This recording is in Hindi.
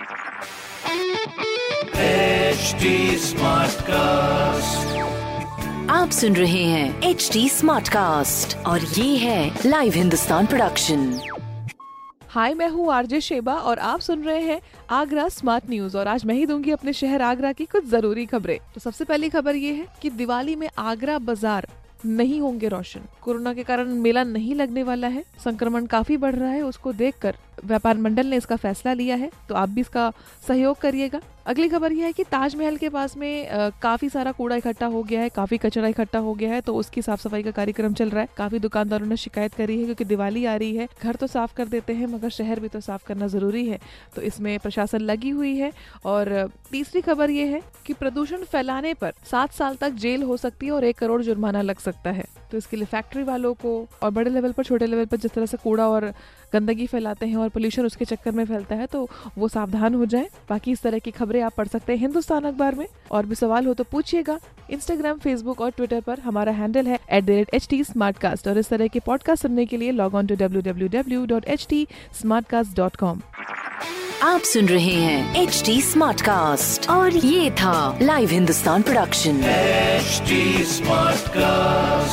HD Smartcast. आप सुन रहे हैं एच डी स्मार्ट कास्ट और ये है लाइव हिंदुस्तान प्रोडक्शन हाय मैं हूँ आरजे शेबा और आप सुन रहे हैं आगरा स्मार्ट न्यूज़ और आज मैं ही दूँगी अपने शहर आगरा की कुछ ज़रूरी खबरें। तो सबसे पहली खबर ये है कि दिवाली में आगरा बाज़ार नहीं होंगे रोशन। कोरोना के कारण मेला नहीं लगने वाला है, संक्रमण काफ़ी बढ़ रहा है, उसको देखकर व्यापार मंडल ने इसका फैसला लिया है तो आप भी इसका सहयोग करिएगा। अगली खबर यह है कि ताजमहल के पास में काफ़ी सारा कूड़ा इकट्ठा हो गया है, काफ़ी कचरा इकट्ठा हो गया है तो उसकी साफ़ सफ़ाई का कार्यक्रम चल रहा है। काफ़ी दुकानदारों ने शिकायत करी है क्योंकि दिवाली आ रही है। घर तो साफ़ कर देते हैं, मगर शहर भी तो साफ़ करना ज़रूरी है तो इसमें प्रशासन लगी हुई है। और तीसरी खबर ये है कि प्रदूषण फैलाने पर सात साल तक जेल हो सकती है और एक करोड़ जुर्माना लग सकता है। तो इसके लिए फैक्ट्री वालों को और बड़े लेवल पर छोटे लेवल पर जिस तरह से कूड़ा और गंदगी फैलाते हैं और पोल्यूशन उसके चक्कर में फैलता है तो वो सावधान हो जाए। बाकी इस तरह की खबरें आप पढ़ सकते हैं हिंदुस्तान अखबार में। और भी सवाल हो तो पूछिएगा। इंस्टाग्राम फेसबुक और ट्विटर पर हमारा हैंडल है at the rate H T और इस तरह के पॉडकास्ट सुनने के लिए log on to W W W dot H T dot com आप सुन रहे हैं एच डी स्मार्ट कास्ट और ये था live Hindustan production HD Smartcast.